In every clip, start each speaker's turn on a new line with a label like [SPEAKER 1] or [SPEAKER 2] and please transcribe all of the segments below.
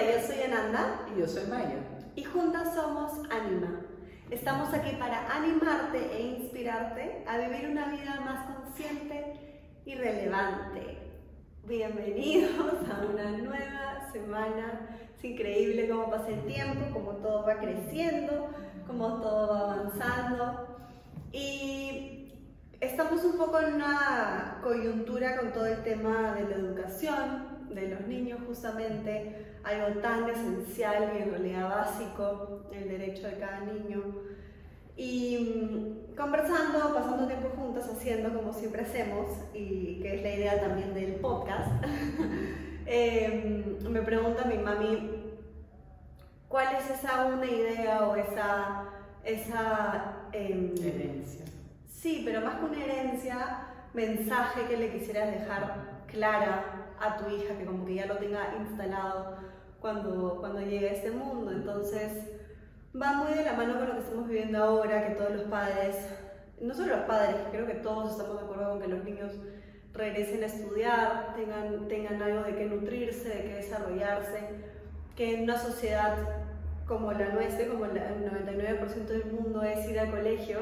[SPEAKER 1] Hola, yo soy Ananda.
[SPEAKER 2] Y yo soy Maya.
[SPEAKER 1] Y juntas somos Anima. Estamos aquí para animarte e inspirarte a vivir una vida más consciente y relevante. Bienvenidos a una nueva semana. Es increíble cómo pasa el tiempo, cómo todo va creciendo, cómo todo va avanzando. Y estamos un poco en una coyuntura con todo el tema de la educación, de los niños justamente, algo tan esencial y en realidad básico, el derecho de cada niño. Y mm, conversando, pasando tiempo juntas, haciendo como siempre hacemos, y que es la idea también del podcast, em, me pregunta mi mami, ¿cuál es esa una idea o esa... esa
[SPEAKER 2] em, herencia.
[SPEAKER 1] Sí, pero más que una herencia, mensaje que le quisieras dejar clara a tu hija, que como que ya lo tenga instalado cuando, cuando llegue a este mundo. Entonces, va muy de la mano con lo que estamos viviendo ahora, que todos los padres, no solo los padres, creo que todos estamos de acuerdo con que los niños regresen a estudiar, tengan, tengan algo de qué nutrirse, de qué desarrollarse, que en una sociedad como la nuestra, como el 99% del mundo es ir al colegio,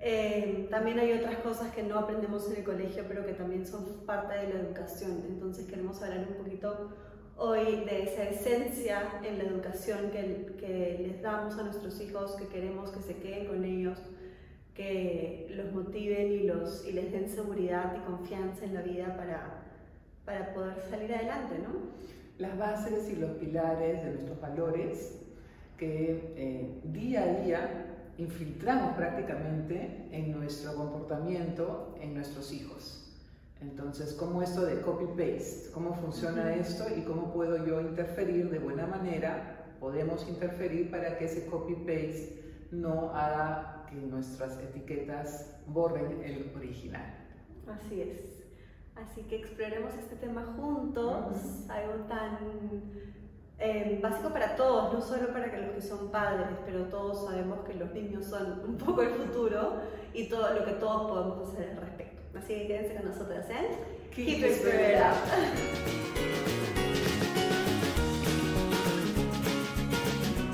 [SPEAKER 1] eh, también hay otras cosas que no aprendemos en el colegio, pero que también son parte de la educación. Entonces queremos hablar un poquito hoy de esa esencia en la educación que, que les damos a nuestros hijos, que queremos que se queden con ellos, que los motiven y, los, y les den seguridad y confianza en la vida para, para poder salir adelante, ¿no?
[SPEAKER 2] Las bases y los pilares de nuestros valores que eh, día a día infiltramos prácticamente en nuestro comportamiento en nuestros hijos. Entonces, ¿cómo esto de copy-paste? ¿Cómo funciona esto y cómo puedo yo interferir de buena manera? Podemos interferir para que ese copy-paste no haga que nuestras etiquetas borren el original.
[SPEAKER 1] Así es. Así que exploremos este tema juntos, algo tan eh, básico para todos, no solo para que los que son padres, pero todos sabemos que los niños son un poco el futuro y todo lo que todos podemos hacer al respecto. Así que quédense con nosotros, ¿eh?
[SPEAKER 2] Keep, Keep spirit up.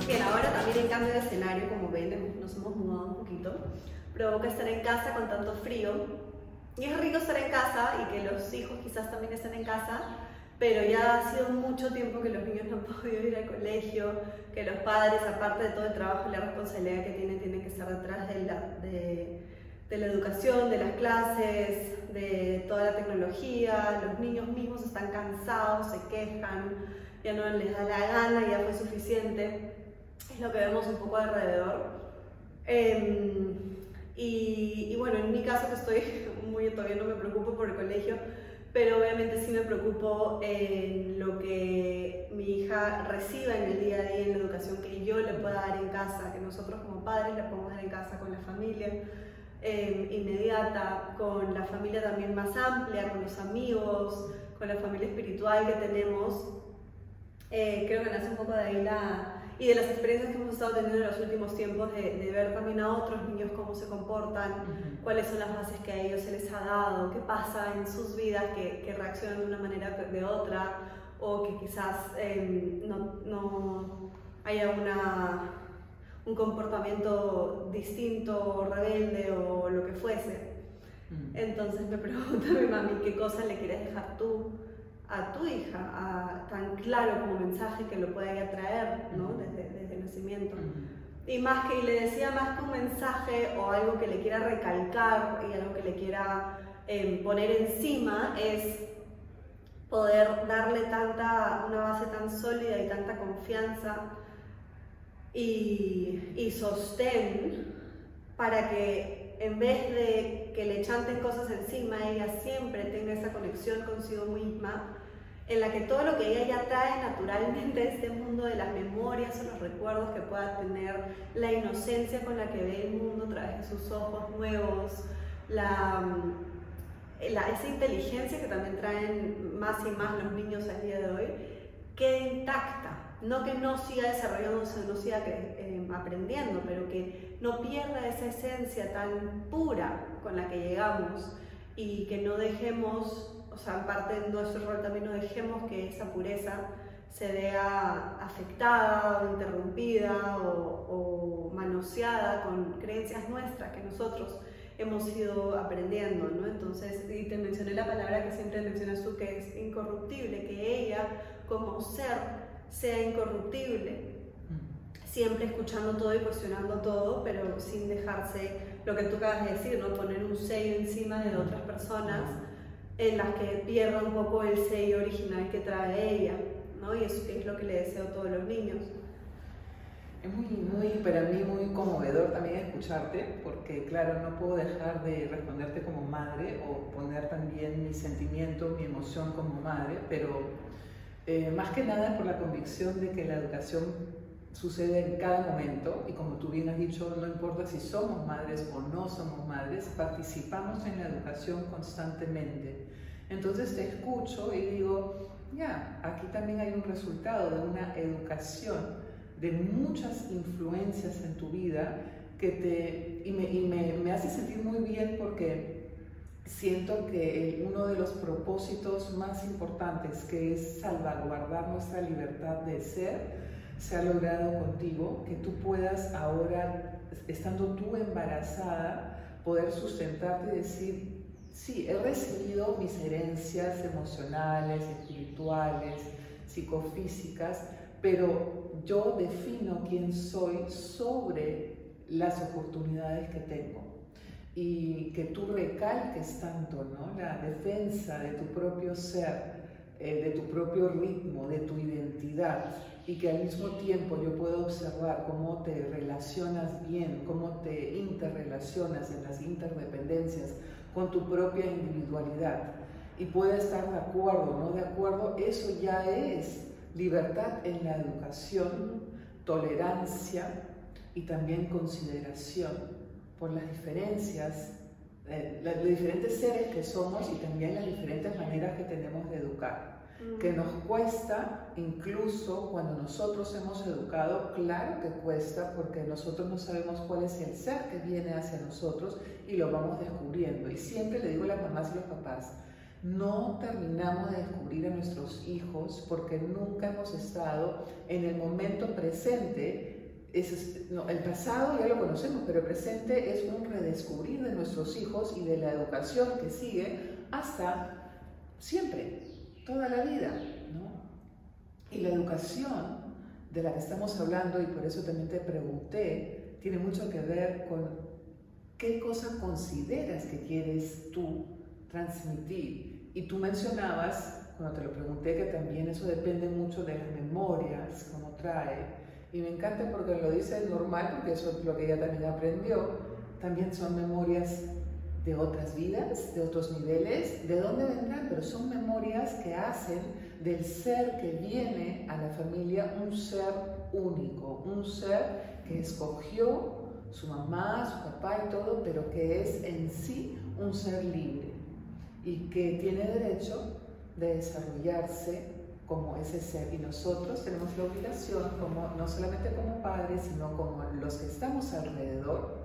[SPEAKER 1] Bien, ahora también en cambio de escenario, como ven, nos hemos mudado un poquito, provoca estar en casa con tanto frío. Y es rico estar en casa y que los hijos quizás también estén en casa, pero ya ha sido mucho tiempo que los niños no han podido ir al colegio, que los padres, aparte de todo el trabajo y la responsabilidad que tienen, tienen que estar detrás de la, de, de la educación, de las clases, de toda la tecnología, los niños mismos están cansados, se quejan, ya no les da la gana, ya fue suficiente, es lo que vemos un poco alrededor. Em, y, y, bueno, en mi caso que estoy muy, todavía no me preocupo por el colegio, pero obviamente sí me preocupo en lo que mi hija reciba en el día a día, en la educación que yo le pueda dar en casa, que nosotros como padres le podemos dar en casa con la familia em, inmediata, con la familia también más amplia, con los amigos, con la familia espiritual que tenemos. Eh, creo que nace un poco de ahí la, y de las experiencias que hemos estado teniendo en los últimos tiempos de, de ver también a otros niños cómo se comportan, cuáles son las bases que a ellos se les ha dado, qué pasa en sus vidas, que, que reaccionan de una manera o de otra, o que quizás em, no, no, haya una, un comportamiento distinto, rebelde o lo que fuese. Entonces me pregunta mi mami, ¿qué cosa le quieres dejar tú? a tu hija a, tan claro como mensaje que lo pueda traer ¿no? desde, desde, el nacimiento. Y más que, y le decía más que un mensaje o algo que le quiera recalcar y algo que le quiera em, poner encima, es poder darle tanta, una base tan sólida y tanta confianza y, y sostén para que en vez de que le chanten cosas encima, ella siempre tenga esa conexión consigo misma en la que todo lo que ella ya trae naturalmente de este mundo de las memorias o los recuerdos que pueda tener, la inocencia con la que ve el mundo a través de sus ojos nuevos, la, la, esa inteligencia que también traen más y más los niños al día de hoy, quede intacta. No que no siga desarrollándose, no siga eh, aprendiendo, pero que no pierda esa esencia tan pura con la que llegamos y que no dejemos o sea, parte de nuestro rol también no dejemos que esa pureza se vea afectada o interrumpida o, o, manoseada con creencias nuestras que nosotros hemos ido aprendiendo, ¿no? Entonces, y te mencioné la palabra que siempre mencionas tú, que es incorruptible, que ella como ser sea incorruptible, siempre escuchando todo y cuestionando todo, pero sin dejarse, lo que tú acabas de decir, ¿no? Poner un sello encima de otras personas en las que pierda un poco el sello original que trae ella. ¿no? Y eso es lo que le deseo a todos los niños.
[SPEAKER 2] Es muy, muy, para mí muy conmovedor también escucharte, porque claro, no puedo dejar de responderte como madre o poner también mi sentimiento, mi emoción como madre, pero eh, más que nada por la convicción de que la educación sucede en cada momento y como tú bien has dicho, no importa si somos madres o no somos madres, participamos en la educación constantemente. Entonces te escucho y digo, ya, aquí también hay un resultado de una educación, de muchas influencias en tu vida que te, y, me, me, me hace sentir muy bien porque siento que uno de los propósitos más importantes, que es salvaguardar nuestra libertad de ser, se ha logrado contigo, que tú puedas ahora, estando tú embarazada, poder sustentarte y decir, Sí, he recibido mis herencias emocionales, espirituales, psicofísicas, pero yo defino quién soy sobre las oportunidades que tengo. Y que tú recalques tanto ¿no? la defensa de tu propio ser, eh, de tu propio ritmo, de tu identidad, y que al mismo tiempo yo puedo observar cómo te relacionas bien, cómo te interrelacionas en las interdependencias con tu propia individualidad y puede estar de acuerdo no de acuerdo, eso ya es libertad en la educación, tolerancia y también consideración por las diferencias, eh, los diferentes seres que somos y también las diferentes maneras que tenemos de educar que nos cuesta, incluso cuando nosotros hemos educado, claro que cuesta, porque nosotros no sabemos cuál es el ser que viene hacia nosotros y lo vamos descubriendo. Y siempre le digo a las mamás y los papás, no terminamos de descubrir a nuestros hijos porque nunca hemos estado en el momento presente. El pasado ya lo conocemos, pero el presente es un redescubrir de nuestros hijos y de la educación que sigue hasta siempre toda la vida. Y la educación de la que estamos hablando, y por eso también te pregunté, tiene mucho que ver con qué cosa consideras que quieres tú transmitir. Y tú mencionabas, cuando te lo pregunté, que también eso depende mucho de las memorias, como trae. Y me encanta porque lo dice normal, porque eso es lo que ella también aprendió. También son memorias de otras vidas, de otros niveles, de dónde vendrán, pero son memorias que hacen del ser que viene a la familia un ser único, un ser que escogió su mamá, su papá y todo, pero que es en sí un ser libre y que tiene derecho de desarrollarse como ese ser. Y nosotros tenemos la obligación, como, no solamente como padres, sino como los que estamos alrededor,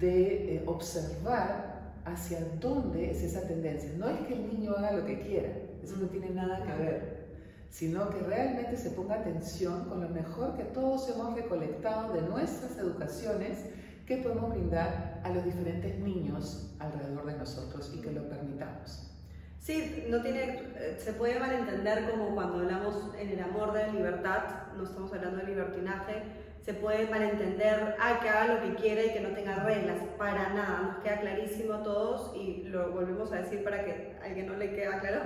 [SPEAKER 2] de eh, observar hacia dónde es esa tendencia. No es que el niño haga lo que quiera, eso no tiene nada que ver, sino que realmente se ponga atención con lo mejor que todos hemos recolectado de nuestras educaciones que podemos brindar a los diferentes niños alrededor de nosotros y que lo permitamos.
[SPEAKER 1] Sí, no tiene, eh, se puede malentender como cuando hablamos en el amor de libertad, no estamos hablando de libertinaje, se puede malentender, ah, que haga lo que quiere y que no tenga reglas, para nada, nos queda clarísimo a todos y lo volvemos a decir para que a alguien no le quede claro,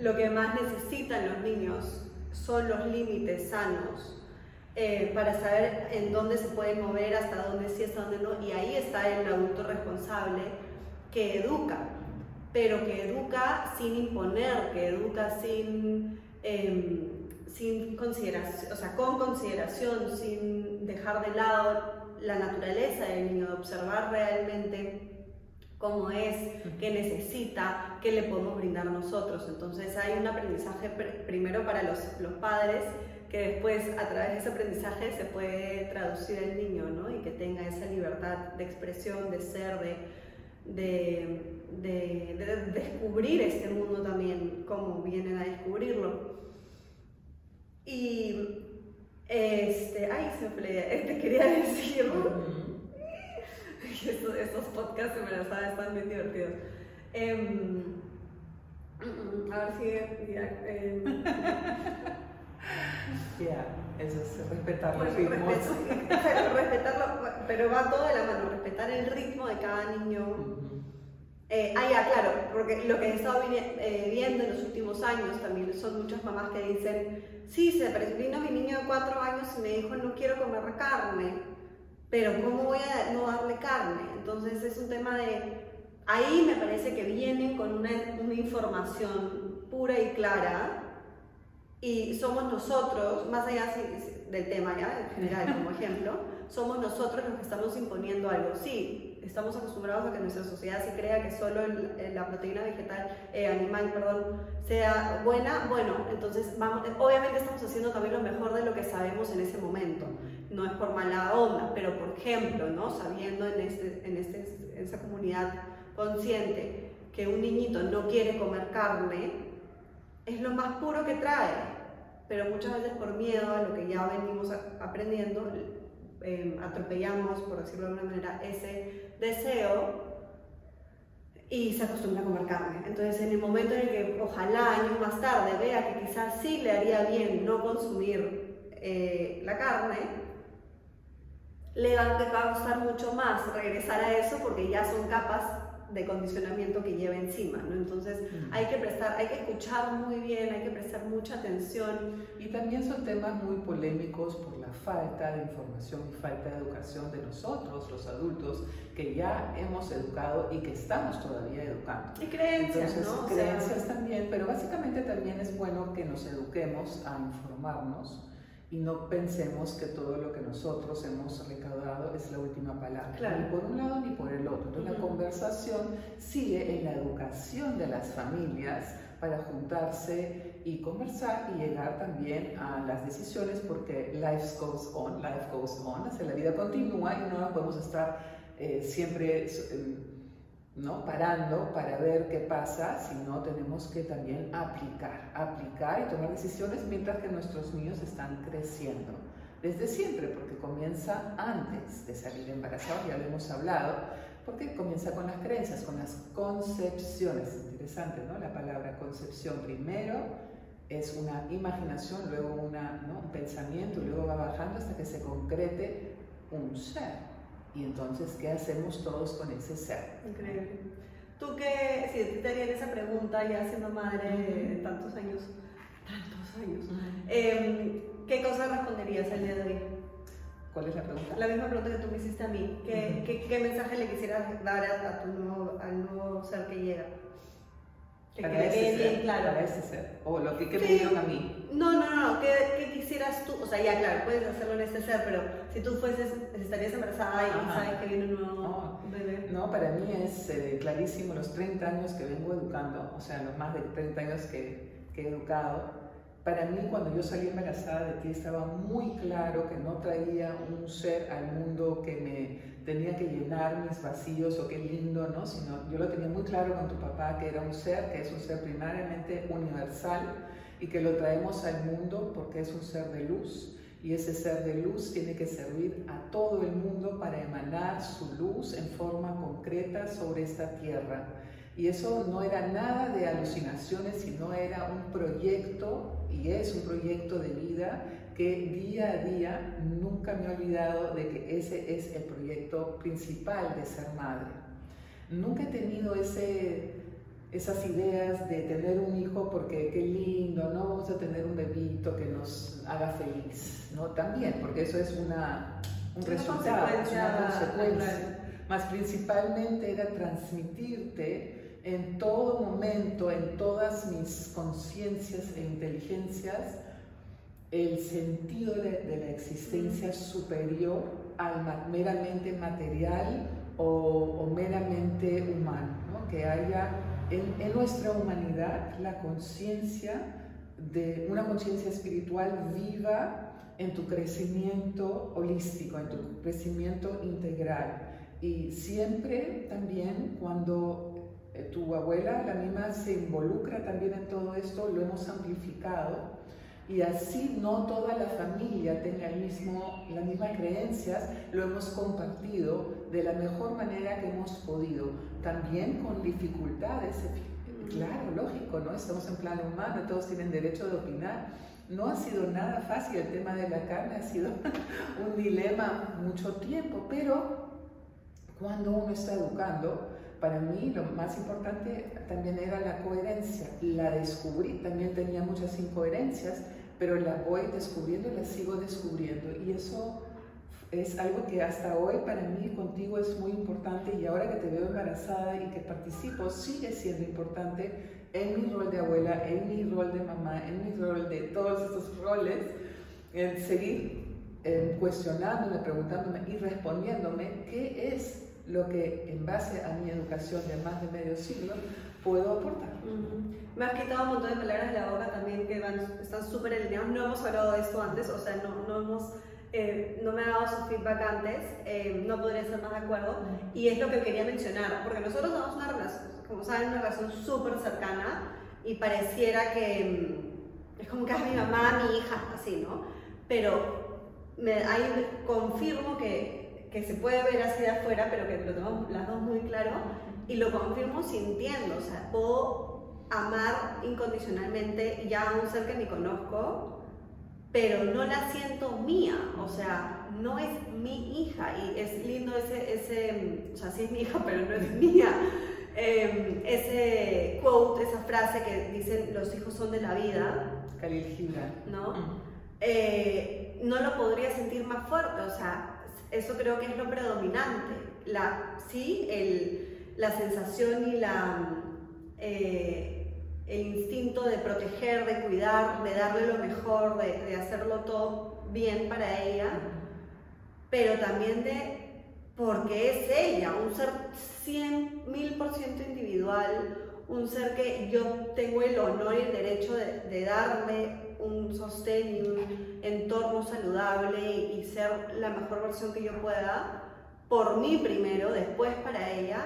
[SPEAKER 1] lo que más necesitan los niños son los límites sanos eh, para saber en dónde se pueden mover, hasta dónde sí, hasta dónde no, y ahí está el adulto responsable que educa, pero que educa sin imponer, que educa sin... Em, sin consideración, o sea, con consideración, sin dejar de lado la naturaleza del niño, de observar realmente cómo es, qué necesita, qué le podemos brindar nosotros. Entonces hay un aprendizaje primero para los, los padres que después a través de ese aprendizaje se puede traducir al niño ¿no? y que tenga esa libertad de expresión, de ser, de, de, de, de descubrir este mundo también, como vienen a descubrirlo. Y, este, ay, se me te quería decir, estos, estos podcasts me lo saben, están bien divertidos. Eh, a ver si... Ya, eh,
[SPEAKER 2] yeah, eso es respetar los ritmos.
[SPEAKER 1] respetarlo, pero va todo de la mano, respetar el ritmo de cada niño. Eh, ah, claro, porque lo que he estado eh, viendo en los últimos años también son muchas mamás que dicen, sí, se vino mi niño de cuatro años y me dijo no quiero comer carne, pero ¿cómo voy a no darle carne? Entonces es un tema de, ahí me parece que vienen con una, una información pura y clara y somos nosotros, más allá del tema ya, en general como ejemplo, somos nosotros los que estamos imponiendo algo. Sí, estamos acostumbrados a que nuestra sociedad se crea que solo la proteína vegetal, eh, animal, perdón, sea buena. Bueno, entonces vamos, obviamente estamos haciendo también lo mejor de lo que sabemos en ese momento. No es por mala onda, pero por ejemplo, ¿no? sabiendo en, este, en, este, en esa comunidad consciente que un niñito no quiere comer carne, es lo más puro que trae, pero muchas veces por miedo a lo que ya venimos aprendiendo, em, atropellamos, por decirlo de alguna manera, ese deseo y se acostumbra a comer carne. Entonces, en el momento en que ojalá años más tarde vea que quizás sí le haría bien no consumir eh, la carne, le va a costar mucho más regresar a eso porque ya son capas de condicionamiento que lleva encima, ¿no? Entonces hay que prestar, hay que escuchar muy bien, hay que prestar mucha atención.
[SPEAKER 2] Y también son temas muy polémicos por la falta de información y falta de educación de nosotros, los adultos, que ya hemos educado y que estamos todavía educando.
[SPEAKER 1] Y creencias,
[SPEAKER 2] Entonces, creencias también, pero básicamente también es bueno que nos eduquemos a informarnos y no pensemos que todo lo que nosotros hemos recaudado es la última palabra, ni por un lado ni por el otro. Entonces la conversación sigue en la educación de las familias para juntarse y conversar y llegar también a las decisiones porque life goes on, life goes on, la vida continúa y no podemos estar eh, siempre... Eh, ¿no? parando para ver qué pasa, sino tenemos que también aplicar, aplicar y tomar decisiones mientras que nuestros niños están creciendo. Desde siempre, porque comienza antes de salir embarazado, ya lo hemos hablado, porque comienza con las creencias, con las concepciones. Interesante, ¿no? La palabra concepción primero es una imaginación, luego una, un pensamiento, luego va bajando hasta que se concrete un ser. Y entonces, ¿qué hacemos todos con ese ser?
[SPEAKER 1] Increíble. Tú que, si te harían esa pregunta ya siendo madre de tantos años, tantos años, em, ¿qué cosa responderías el día de hoy?
[SPEAKER 2] ¿Cuál es la pregunta?
[SPEAKER 1] La misma pregunta que tú me hiciste a mí. ¿Qué, ¿qué, qué mensaje le quisieras dar a, tu nuevo, al nuevo ser que llega?
[SPEAKER 2] Para ese ser, claro. Para ese ser. O lo que, que me dieron a mí.
[SPEAKER 1] No, no, no. ¿Qué, ¿Qué, quisieras tú? O sea, ya, claro, puedes hacerlo en este ser, pero si tú fueses, estarías embarazada y sabes que viene un nuevo no, bebé.
[SPEAKER 2] No, para mí es eh, clarísimo los 30 años que vengo educando, o sea, los más de 30 años que, que he educado. Para mí, cuando yo salí embarazada de ti, estaba muy claro que no traía un ser al mundo que me tenía que llenar mis vacíos o qué lindo, ¿no? Sino yo lo tenía muy claro con tu papá, que era un ser, que es un ser primariamente universal y que lo traemos al mundo porque es un ser de luz. Y ese ser de luz tiene que servir a todo el mundo para emanar su luz en forma concreta sobre esta tierra. Y eso no era nada de alucinaciones, sino era un proyecto, y es un proyecto de vida que día a día nunca me he olvidado de que ese es el proyecto principal de ser madre. Nunca he tenido ese, esas ideas de tener un hijo porque qué lindo, ¿no? Vamos a tener un bebito que nos haga feliz, ¿no? También, porque eso es una, un resultado, una consecuencia. Más principalmente era transmitirte en todo momento, en todas mis conciencias e inteligencias, el sentido de, la existencia superior al meramente material o, meramente humano, que haya en, nuestra humanidad la conciencia de una conciencia espiritual viva en tu crecimiento holístico, en tu crecimiento integral. Y siempre también cuando tu abuela, la misma, se involucra también en todo esto, lo hemos amplificado y así no toda la familia tenga el mismo, las mismas creencias, lo hemos compartido de la mejor manera que hemos podido, también con dificultades, claro, lógico, ¿no? Estamos en plano humano, todos tienen derecho de opinar. No ha sido nada fácil el tema de la carne, ha sido un dilema mucho tiempo, pero cuando uno está educando, para mí lo más importante también era la coherencia. La descubrí, también tenía muchas incoherencias, pero la voy descubriendo, la sigo descubriendo. Y eso es algo que hasta hoy para mí contigo es muy importante y ahora que te veo embarazada y que participo sigue siendo importante en mi rol de abuela, en mi rol de mamá, en mi rol de todos esos roles, en seguir eh, cuestionándome, preguntándome y respondiéndome qué es lo que en base a mi educación de más de medio siglo puedo aportar.
[SPEAKER 1] Me has quitado un montón de palabras de la boca también que van, están súper alineados. No hemos hablado de esto antes, o sea, no, no hemos... Eh, no me ha dado su feedback antes, eh, no podría estar más de acuerdo, y es lo que quería mencionar, porque nosotros tenemos una relación, como saben, una relación súper cercana, y pareciera que mm, es como que es mi mamá, mi hija, así, ¿no? Pero me, ahí confirmo que que se puede ver así de afuera, pero que lo tenemos las dos muy claro, y lo confirmo sintiendo, o sea, puedo amar incondicionalmente ya a un ser que ni conozco, pero no la siento mía, o sea, no es mi hija, y es lindo ese, ese o sea, sí es mi hija, pero no es mía. Em, ese quote, esa frase que dicen los hijos son de la vida.
[SPEAKER 2] Khalil
[SPEAKER 1] ¿No? Mm. Eh, no lo podría sentir más fuerte, o sea, eso creo que es lo predominante. La, sí, el, la sensación y la, eh, el instinto de proteger, de cuidar, de darle lo mejor, de, hacerlo todo bien para ella, pero también de porque es ella, un ser 100 mil por ciento individual, un ser que yo tengo el honor y el derecho de, de darle un sostén y un entorno saludable y ser la mejor versión que yo pueda, por mí primero, después para ella,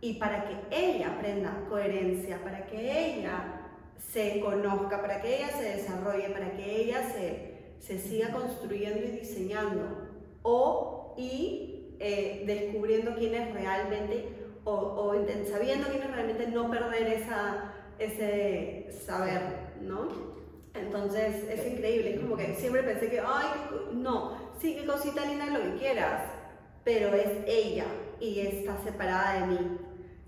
[SPEAKER 1] y para que ella aprenda coherencia, para que ella se conozca, para que ella se desarrolle, para que ella se, se siga construyendo y diseñando, o y eh, descubriendo quién es realmente, o, o sabiendo quién es realmente, no perder esa, ese saber, ¿no? Entonces es increíble, es como que siempre pensé que, ay, no, sí, qué cosita linda, lo que quieras, pero es ella y está separada de mí.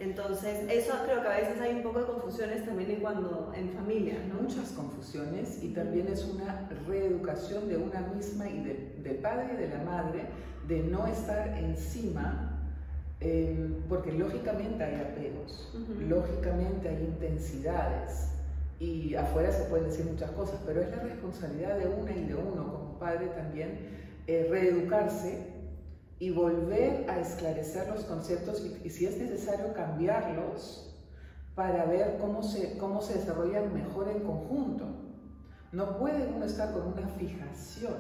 [SPEAKER 1] Entonces, eso creo que a veces hay un poco de confusiones también en cuando en familia, ¿no?
[SPEAKER 2] Muchas confusiones y también es una reeducación de una misma y del padre y de la madre de no estar encima, eh, porque lógicamente hay apegos, lógicamente hay intensidades, y afuera se pueden decir muchas cosas, pero es la responsabilidad de una y de uno como padre también eh, reeducarse y volver a esclarecer los conceptos y, si es necesario cambiarlos para ver cómo se, cómo se desarrollan mejor en conjunto. No puede uno estar con una fijación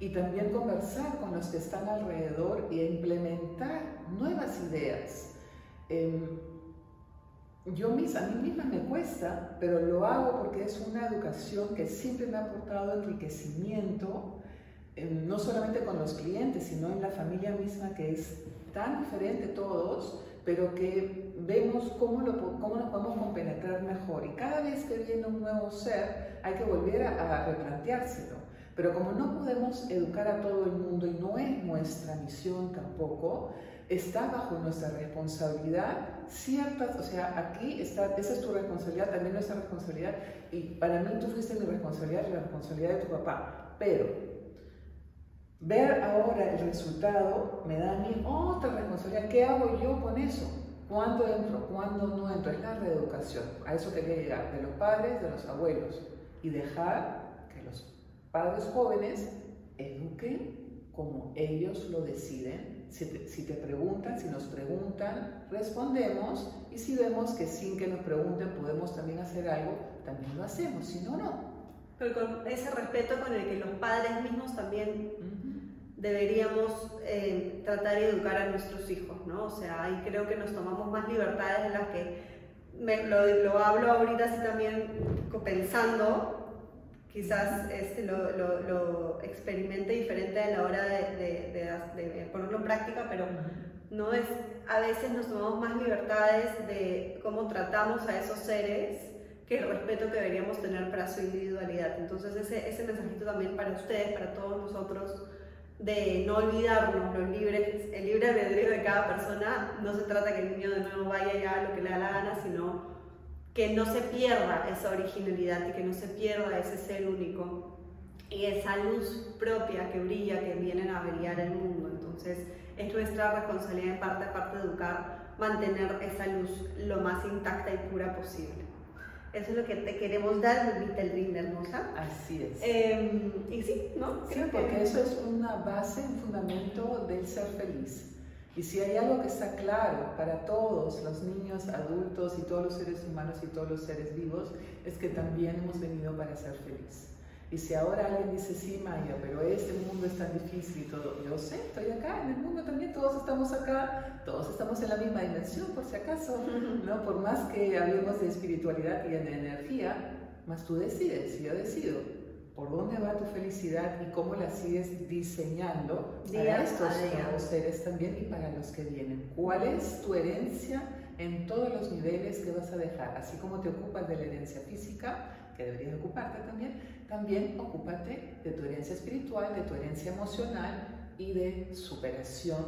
[SPEAKER 2] y también conversar con los que están alrededor e implementar nuevas ideas. Em, yo misma, a mí misma me cuesta, pero lo hago porque es una educación que siempre me ha aportado enriquecimiento, no solamente con los clientes, sino en la familia misma, que es tan diferente todos, pero que vemos cómo, lo, cómo nos podemos compenetrar mejor. Y cada vez que viene un nuevo ser, hay que volver a, a replanteárselo. Pero como no podemos educar a todo el mundo y no es nuestra misión tampoco, está bajo nuestra responsabilidad ciertas, o sea, aquí está, esa es tu responsabilidad, también nuestra responsabilidad, y para mí tú fuiste mi responsabilidad y la responsabilidad de tu papá, pero ver ahora el resultado me da a mí otra responsabilidad, ¿qué hago yo con eso? ¿Cuándo entro? ¿Cuándo no entro? Es la reeducación, a eso quería llegar, de los padres, de los abuelos, y dejar que los padres jóvenes eduquen como ellos lo deciden si te, preguntan, si nos preguntan, respondemos y si vemos que sin que nos pregunten podemos también hacer algo, también lo hacemos, si no, no.
[SPEAKER 1] Pero con ese respeto con el que los padres mismos también deberíamos eh, tratar de educar a nuestros hijos, ¿no? O sea, ahí creo que nos tomamos más libertades de las que lo, lo hablo ahorita así también pensando quizás este, lo, lo, lo, experimente diferente a la hora de, de, de, ponerlo en práctica, pero no es, a veces nos tomamos más libertades de cómo tratamos a esos seres que el respeto que deberíamos tener para su individualidad. Entonces ese, ese mensajito también para ustedes, para todos nosotros, de no olvidarnos los libres, el libre albedrío de cada persona, no se trata que el niño de nuevo vaya ya a lo que le da la gana, sino que no se pierda esa originalidad y que no se pierda ese ser único y esa luz propia que brilla, que viene a brillar el mundo. Entonces es nuestra responsabilidad en parte parte de educar, mantener esa luz lo más intacta y pura posible. Eso es lo que te queremos dar, Little Dream hermosa.
[SPEAKER 2] Así es.
[SPEAKER 1] Eh, y sí, ¿no?
[SPEAKER 2] Sí, porque eso es una base, un fundamento del ser feliz. Y si hay algo que está claro para todos los niños, adultos y todos los seres humanos y todos los seres vivos, es que también hemos venido para ser felices. Y si ahora alguien dice, sí, Maya, pero este mundo es tan difícil y todo, yo sé, estoy acá, en el mundo también todos estamos acá, todos estamos en la misma dimensión, por si acaso, ¿no? Por más que hablemos de espiritualidad y de energía, más tú decides, y yo decido por dónde va tu felicidad y cómo la sigues diseñando para estos nuevos seres también y para los que vienen. ¿Cuál es tu herencia en todos los niveles que vas a dejar? Así como te ocupas de la herencia física, que deberías ocuparte también, también ocúpate de tu herencia espiritual, de tu herencia emocional y de superación,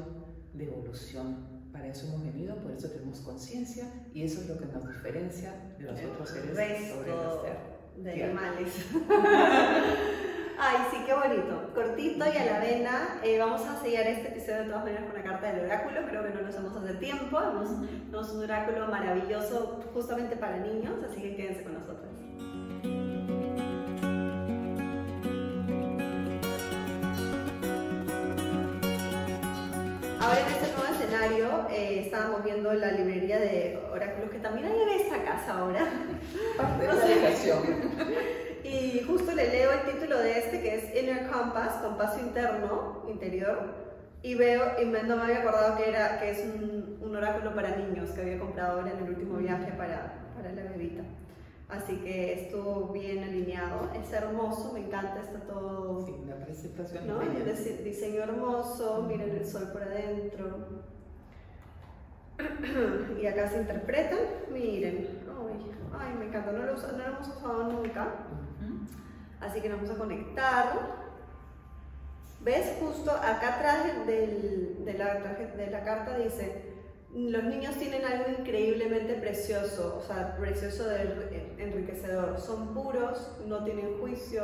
[SPEAKER 2] de evolución. Para eso hemos venido, por eso tenemos conciencia y eso es lo que nos diferencia de los otros seres
[SPEAKER 1] sobre la de animales. Ay, sí, qué bonito. Cortito y a la vena. Eh, vamos a sellar este episodio de todas maneras con la carta del oráculo. Creo que no lo hacemos hace tiempo. Tenemos un oráculo maravilloso justamente para niños, así que quédense con nosotros. Ahora en este nuevo eh, estábamos viendo la librería de oráculos que también hay en esta casa ahora.
[SPEAKER 2] Parte de la
[SPEAKER 1] Y justo le leo el título de este que es Inner Compass, compaso interno, interior. Y veo, y no me había acordado que, era, que es un, un oráculo para niños que había comprado ahora en el último viaje para, para la bebita. Así que estuvo bien alineado, es hermoso, me encanta, está todo...
[SPEAKER 2] Sí, la presentación.
[SPEAKER 1] ¿no? El diseño hermoso, miren el sol por adentro. y acá se interpretan, miren, ay, ay me encanta, no lo, no lo hemos usado nunca. Así que nos vamos a conectar. ¿Ves? Justo acá atrás del, de, la, de la carta dice, los niños tienen algo increíblemente precioso, o sea, precioso de enriquecedor. Son puros, no tienen juicio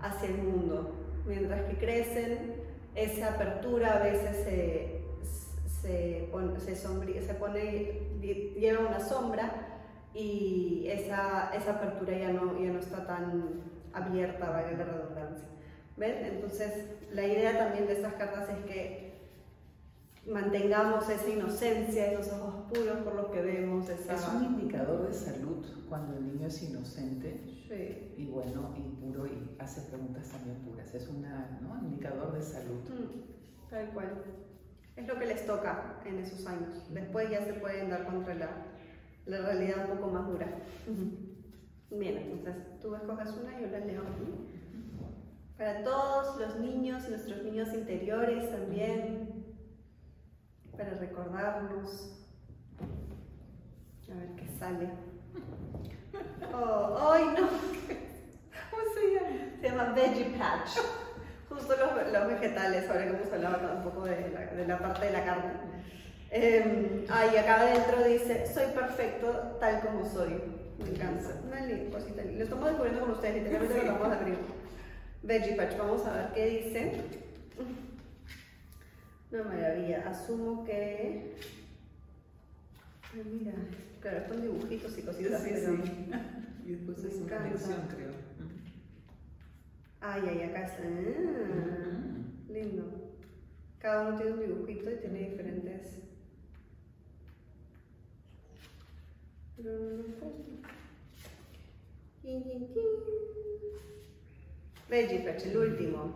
[SPEAKER 1] hacia el mundo. Mientras que crecen, esa apertura a veces se, se, pone, se, se pone, lleva una sombra y esa, esa apertura ya no, ya no está tan abierta, vaya la redundancia. ¿Ven? Entonces, la idea también de estas cartas es que mantengamos esa inocencia, esos ojos puros por lo que vemos. Es
[SPEAKER 2] un indicador de salud cuando el niño es inocente y bueno y puro y hace preguntas también puras. Es un indicador de salud. Mm,
[SPEAKER 1] tal cual. Es lo que les toca en esos años. Después ya se pueden dar contra la, la realidad un poco más dura. Bien, entonces tú escoges una y yo la leo. Para todos los niños, nuestros niños interiores también, para recordarnos. A ver qué sale. Oh, ¡Ay, no! ¿Cómo se llama? Se llama Veggie Patch. Justo los, los vegetales, ahora que hemos hablado un poco de la, de la parte de la carne. Eh, ah, acá adentro dice, soy perfecto tal como soy. Me encanta. Una cosita. Lo estamos descubriendo con ustedes, literalmente lo vamos a abrir. Veggie Patch, vamos a ver qué dice. Una maravilla. Asumo que. Ay, mira, claro, son dibujitos y cositas
[SPEAKER 2] así. Sí. Y después es una creo.
[SPEAKER 1] Ay, ay, acá está. Ah, lindo. Cada uno tiene un dibujito y tiene diferentes. Pero Veggie el último.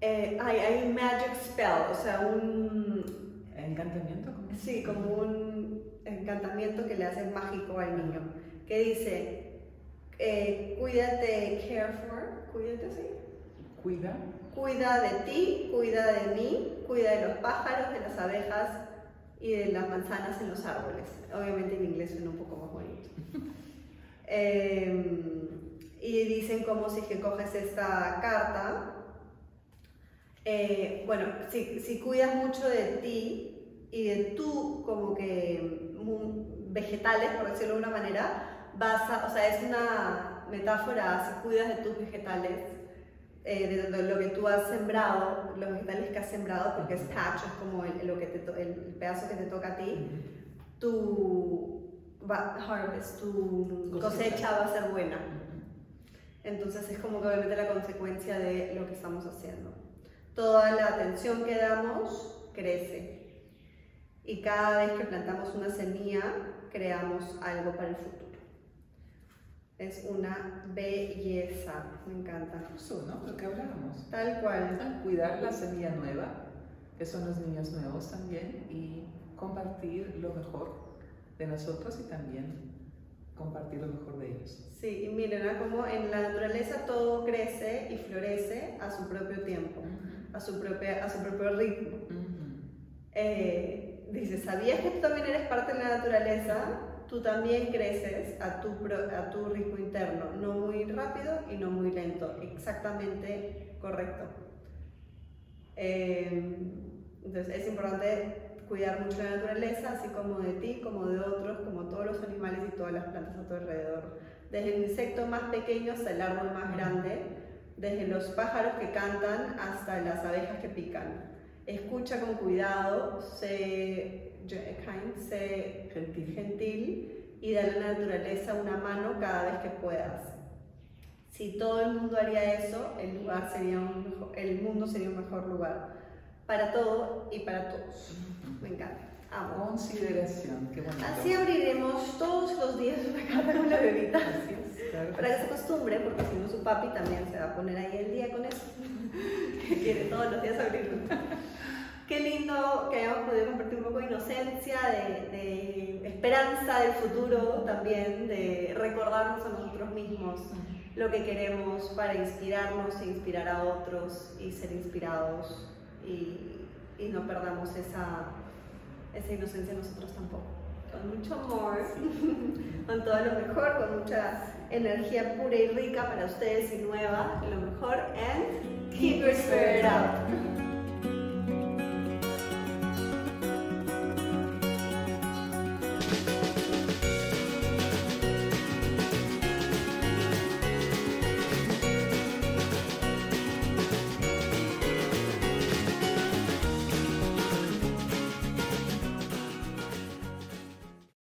[SPEAKER 1] Eh, hay, hay, magic spell, o sea, un...
[SPEAKER 2] ¿Encantamiento?
[SPEAKER 1] Sí, como un encantamiento que le hace mágico al niño, que dice, eh, cuídate, care for, cuídate, sí.
[SPEAKER 2] Cuida.
[SPEAKER 1] Cuida de ti, cuida de mí, cuida de los pájaros, de las abejas y de las manzanas en los árboles. Obviamente en inglés suena un poco más bonito. Em, y dicen como si que coges esta carta, eh, bueno, si, si, cuidas mucho de ti y de tú como que vegetales, por decirlo de una manera, vas a, o sea, es una metáfora, si cuidas de tus vegetales, eh, de, lo que tú has sembrado, los vegetales que has sembrado, porque es patch, es como el, lo que te el, pedazo que te toca a ti, tu harvest, tu cosecha va a ser buena. Entonces es como que obviamente la consecuencia de lo que estamos haciendo. Toda la atención que damos crece. Y cada vez que plantamos una semilla, creamos algo para el futuro. Es una belleza, me encanta.
[SPEAKER 2] Eso, ¿no? Lo que hablábamos.
[SPEAKER 1] Tal cual.
[SPEAKER 2] Cuidar la semilla nueva, que son los niños nuevos también, y compartir lo mejor de nosotros y también compartir lo mejor de ellos.
[SPEAKER 1] Sí, y miren, como en la naturaleza todo crece y florece a su propio tiempo, a, su propia, a su propio ritmo. Eh, dice, ¿sabías que tú también eres parte de la naturaleza? Tú también creces a tu, a tu ritmo interno, no muy rápido y no muy lento, exactamente correcto. Eh, entonces es importante cuidar mucho la naturaleza, así como de ti, como de otros, como todos los animales y todas las plantas a tu alrededor. Desde el insecto más pequeño hasta el árbol más grande, desde los pájaros que cantan hasta las abejas que pican. Escucha con cuidado, sé, kind, sé gentil. gentil y dale a la naturaleza una mano cada vez que puedas. Si todo el mundo haría eso, el, lugar sería un el mundo sería un mejor lugar para todo y para todos. Me encanta. Amo.
[SPEAKER 2] Consideración, qué bonito.
[SPEAKER 1] Así abriremos todos los días una carta con la bebita. Para que se acostumbre, porque si no su papi también se va a poner ahí el día con eso. que quiere todos los días abrirlo. Lindo que hayamos podido compartir un poco de inocencia, de, de esperanza del futuro también, de recordarnos a nosotros mismos lo que queremos para inspirarnos e inspirar a otros y ser inspirados y, y no perdamos esa, esa inocencia nosotros tampoco. Con mucho amor, con todo lo mejor, con mucha energía pura y rica para ustedes y nueva, lo mejor, and keep your spirit up.